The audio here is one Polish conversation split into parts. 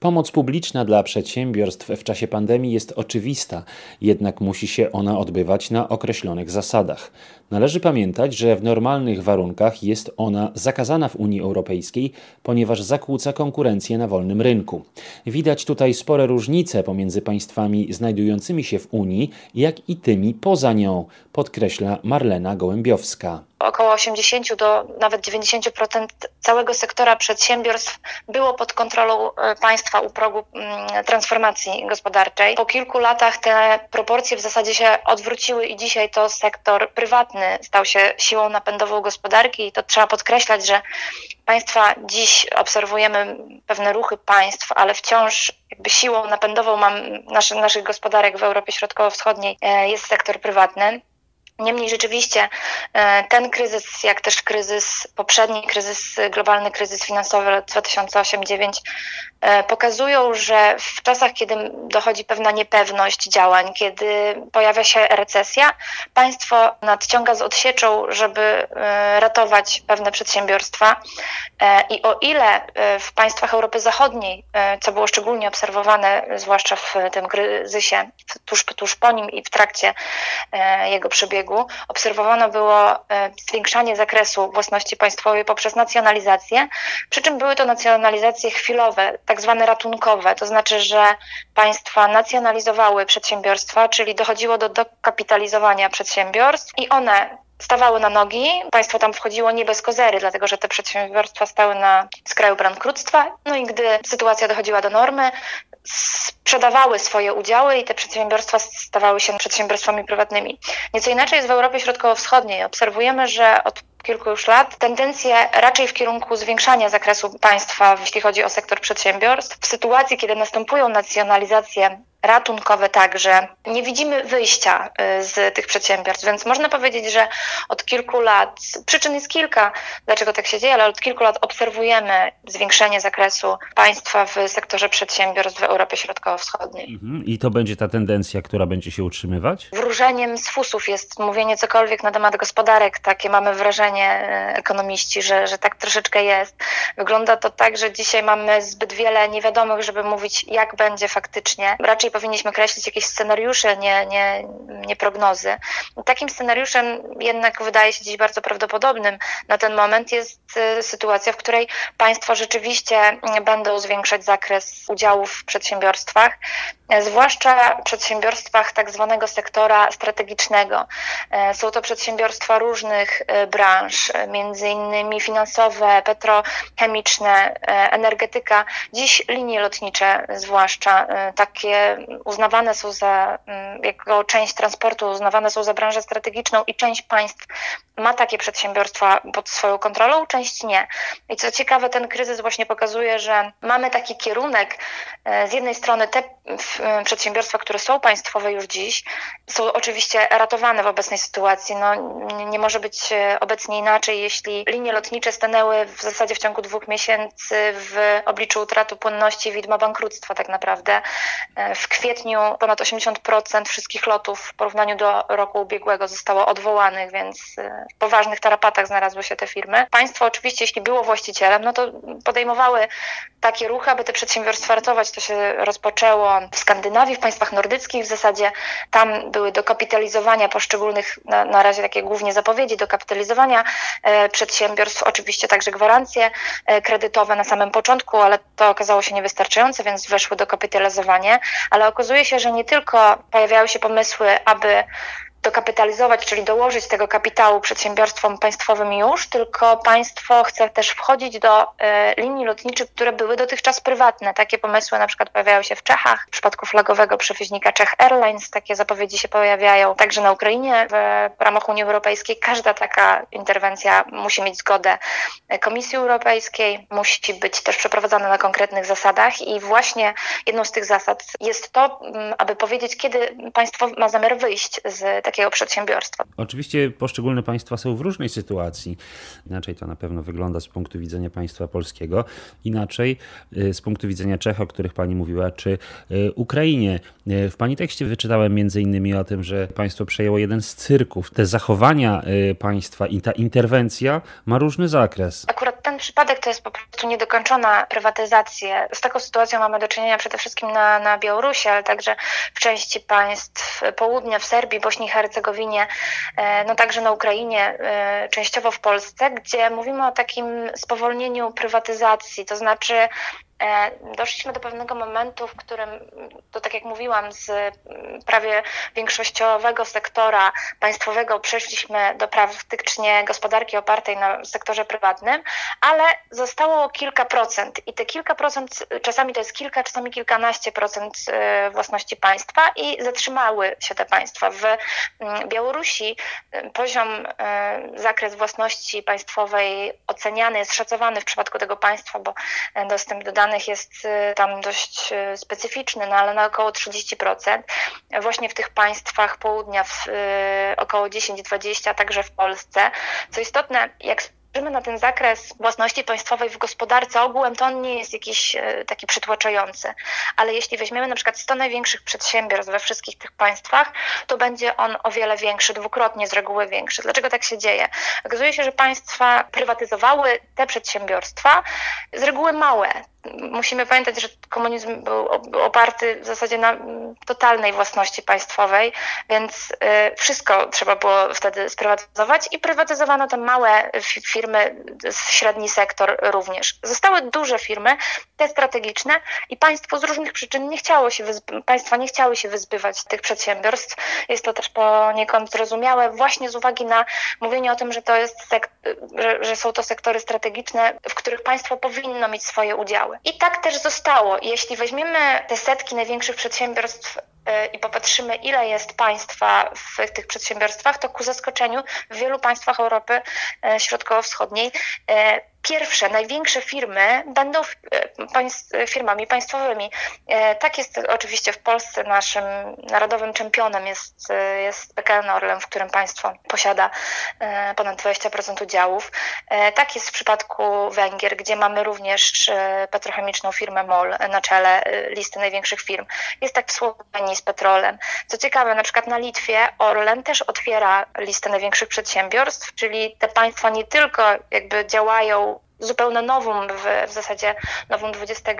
Pomoc publiczna dla przedsiębiorstw w czasie pandemii jest oczywista, jednak musi się ona odbywać na określonych zasadach. Należy pamiętać, że w normalnych warunkach jest ona zakazana w Unii Europejskiej, ponieważ zakłóca konkurencję na wolnym rynku. Widać tutaj spore różnice pomiędzy państwami znajdującymi się w Unii, jak i tymi poza nią, podkreśla Marlena Gołębiowska około 80 do nawet 90% całego sektora przedsiębiorstw było pod kontrolą e, państwa u progu mm, transformacji gospodarczej. Po kilku latach te proporcje w zasadzie się odwróciły i dzisiaj to sektor prywatny stał się siłą napędową gospodarki i to trzeba podkreślać, że państwa dziś obserwujemy pewne ruchy państw, ale wciąż jakby siłą napędową mam naszy, naszych gospodarek w Europie Środkowo-Wschodniej e, jest sektor prywatny. Niemniej rzeczywiście e, ten kryzys, jak też kryzys, poprzedni kryzys, globalny kryzys finansowy lat 2008-2009 e, pokazują, że w czasach, kiedy dochodzi pewna niepewność działań, kiedy pojawia się recesja, państwo nadciąga z odsieczą, żeby e, ratować pewne przedsiębiorstwa. I o ile w państwach Europy Zachodniej, co było szczególnie obserwowane, zwłaszcza w tym kryzysie, tuż, tuż po nim i w trakcie jego przebiegu, obserwowane było e, zwiększanie zakresu własności państwowej poprzez nacjonalizację, przy czym były to nacjonalizacje chwilowe, tak zwane ratunkowe, to znaczy, że państwa nacjonalizowały przedsiębiorstwa, czyli dochodziło do dokapitalizowania przedsiębiorstw i one stawały na nogi. Państwo tam wchodziło nie bez kozery, dlatego że te przedsiębiorstwa stały na skraju bankructwa. No i gdy sytuacja dochodziła do normy, sprzedawały swoje udziały i te przedsiębiorstwa stawały się przedsiębiorstwami prywatnymi. Nieco inaczej jest w Europie Środkowo-Wschodniej. Obserwujemy, że od kilku już lat tendencje raczej w kierunku zwiększania zakresu państwa, jeśli chodzi o sektor przedsiębiorstw. W sytuacji, kiedy następują nacjonalizacje ratunkowe także. Nie widzimy wyjścia y, z tych przedsiębiorstw, więc można powiedzieć, że od kilku lat, przyczyn jest kilka, dlaczego tak się dzieje, ale od kilku lat obserwujemy zwiększenie zakresu państwa w sektorze przedsiębiorstw w Europie Środkowo-Wschodniej. Mhm. I to będzie ta tendencja, która będzie się utrzymywać? Wróżeniem z fusów jest mówienie cokolwiek na temat gospodarek. Takie mamy wrażenie, y, ekonomiści, że, że tak troszeczkę jest. Wygląda to tak, że dzisiaj mamy zbyt wiele niewiadomych, żeby mówić, jak będzie faktycznie. Raczej powinniśmy kreślić jakieś scenariusze, nie, nie, nie prognozy. Takim scenariuszem jednak wydaje się dziś bardzo prawdopodobnym na ten moment jest y, sytuacja, w której państwo rzeczywiście będą zwiększać zakres udziałów w przedsiębiorstwach, zwłaszcza w przedsiębiorstwach tak zwanego sektora strategicznego. E, są to przedsiębiorstwa różnych e, branż, między innymi finansowe, petrochemiczne, e, energetyka, dziś linie lotnicze zwłaszcza takie uznawane są za, mm, jako część transportu, uznawane są za branżę strategiczną i część państw ma takie przedsiębiorstwa pod swoją kontrolą, część nie. I co ciekawe, ten kryzys właśnie pokazuje, że mamy taki kierunek, e, z jednej strony te e, przedsiębiorstwa, które są państwowe już dziś, są oczywiście ratowane w obecnej sytuacji. No, nie może być e, obecnie inaczej, jeśli linie lotnicze stanęły w zasadzie w ciągu dwóch miesięcy w obliczu utraty płynności widma bankructwa tak naprawdę. W kwietniu ponad 80% wszystkich lotów w porównaniu do roku ubiegłego zostało odwołanych, więc w poważnych tarapatach znalazły się te firmy. Państwo oczywiście, jeśli było właścicielem, no to podejmowały takie ruchy, aby te przedsiębiorstwa ratować. To się rozpoczęło w Skandynawii, w państwach nordyckich. W zasadzie tam były dokapitalizowania poszczególnych, na, na razie takie głównie zapowiedzi, dokapitalizowania e, przedsiębiorstw, oczywiście także gwarancje e, kredytowe na samym początku, ale to okazało się niewystarczające, więc weszły do kapitalizowania. Ale okazuje się, że nie tylko pojawiały się pomysły, aby dokapitalizować, czyli dołożyć tego kapitału przedsiębiorstwom państwowym już, tylko państwo chce też wchodzić do e, linii lotniczych, które były dotychczas prywatne. Takie pomysły na przykład pojawiają się w Czechach, w przypadku flagowego przewoźnika Czech Airlines, takie zapowiedzi się pojawiają także na Ukrainie w ramach Unii Europejskiej. Każda taka interwencja musi mieć zgodę Komisji Europejskiej, musi być też przeprowadzana na konkretnych zasadach i właśnie jedną z tych zasad jest to, aby powiedzieć, kiedy państwo ma zamiar wyjść z takiego przedsiębiorstwa. Oczywiście poszczególne państwa są w różnej sytuacji. Inaczej to na pewno wygląda z punktu widzenia państwa polskiego, inaczej y, z punktu widzenia Czech, o których pani mówiła, czy y, Ukrainie. Y, w pani tekście wyczytałem między innymi o tym, że państwo przejęło jeden z cyrków. Te zachowania państwa i ta interwencja ma różny zakres. Akurat ten przypadek to jest po prostu niedokończona prywatyzacja. Z taką sytuacją mamy do czynienia przede wszystkim na, na Białorusi, ale także w części państw południa, w Serbii, Bośni i Hercegowinie, e, no także na Ukrainie, e, częściowo w Polsce, gdzie mówimy o takim spowolnieniu prywatyzacji, to znaczy doszliśmy do pewnego momentu, w którym, to tak jak mówiłam, z mm, prawie większościowego sektora państwowego przeszliśmy do praktycznie gospodarki opartej na sektorze prywatnym, ale zostało kilka procent i te kilka procent, czasami to jest kilka, czasami kilkanaście procent e, własności państwa i zatrzymały się te państwa. W mm, Białorusi e, poziom, zakres własności państwowej oceniany jest szacowany w przypadku tego państwa, bo dostęp do danych danych jest y, tam dość y, specyficzny, no ale na około 30%. Właśnie w tych państwach południa w y, około 10-20, także w Polsce. Co istotne, jak spojrzymy na ten zakres własności państwowej w gospodarce ogółem, to on nie jest jakiś taki przytłaczający. Ale jeśli weźmiemy na przykład 100 największych przedsiębiorstw we wszystkich tych państwach, to będzie on o wiele większy, dwukrotnie z reguły większy. Dlaczego tak się dzieje? Okazuje się, że państwa prywatyzowały te przedsiębiorstwa, z reguły małe, musimy pamiętać, że komunizm był oparty w zasadzie na totalnej własności państwowej, więc y, wszystko trzeba było wtedy sprywatyzować i prywatyzowano te małe firmy, średni sektor również. Zostały duże firmy, te strategiczne i państwo z różnych przyczyn nie chciało się państwa nie chciały się wyzbywać tych przedsiębiorstw. Jest to też poniekąd zrozumiałe właśnie z uwagi na mówienie o tym, że to jest że, że są to sektory strategiczne, w których państwo powinno mieć swoje udziały. I tak też zostało. Jeśli weźmiemy te setki największych przedsiębiorstw i popatrzymy, ile jest państwa w tych przedsiębiorstwach, to ku zaskoczeniu w wielu państwach Europy e, Środkowo-Wschodniej e, pierwsze, największe firmy będą e, firmami państwowymi. E, tak jest oczywiście w Polsce. Naszym narodowym czempionem jest, e, jest PKN Orlen, w którym państwo posiada ponad 20% udziałów. Tak jest w przypadku Węgier, gdzie mamy również petrochemiczną firmę MOL na czele listy największych firm. Jest tak w Słowenii z petrolem. Co ciekawe, na przykład na Litwie Orlen też otwiera listę największych przedsiębiorstw, czyli te państwa nie tylko jakby działają zupełne nowum w, w zasadzie nowum XXI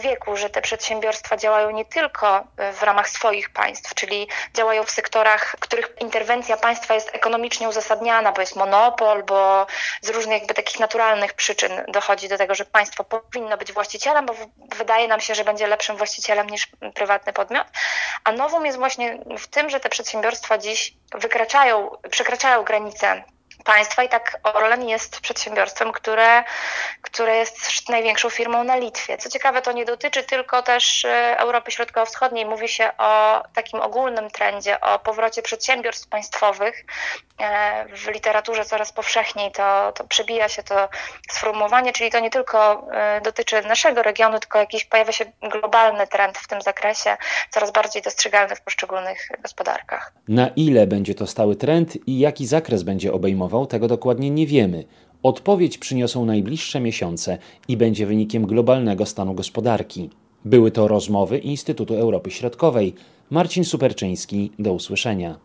wieku, że te przedsiębiorstwa działają nie tylko w ramach swoich państw, czyli działają w sektorach, w których interwencja państwa jest ekonomicznie uzasadniana, bo jest monopol, bo z różnych jakby takich naturalnych przyczyn dochodzi do tego, że państwo powinno być właścicielem, bo wydaje nam się, że będzie lepszym właścicielem niż prywatny podmiot. A nowum jest właśnie w tym, że te przedsiębiorstwa dziś wykraczają, przekraczają granice państwa i tak Orlen jest przedsiębiorstwem, które, które jest największą firmą na Litwie. Co ciekawe, to nie dotyczy tylko też e, Europy Środkowo-Wschodniej. Mówi się o takim ogólnym trendzie, o powrocie przedsiębiorstw państwowych. E, w literaturze coraz powszechniej to, to przebija się to sformułowanie, czyli to nie tylko e, dotyczy naszego regionu, tylko jakiś pojawia się globalny trend w tym zakresie, coraz bardziej dostrzegalny w poszczególnych gospodarkach. Na ile będzie to stały trend i jaki zakres będzie obejmował? Tego dokładnie nie wiemy. Odpowiedź przyniosą najbliższe miesiące i będzie wynikiem globalnego stanu gospodarki. Były to rozmowy Instytutu Europy Środkowej. Marcin Superczyński, do usłyszenia.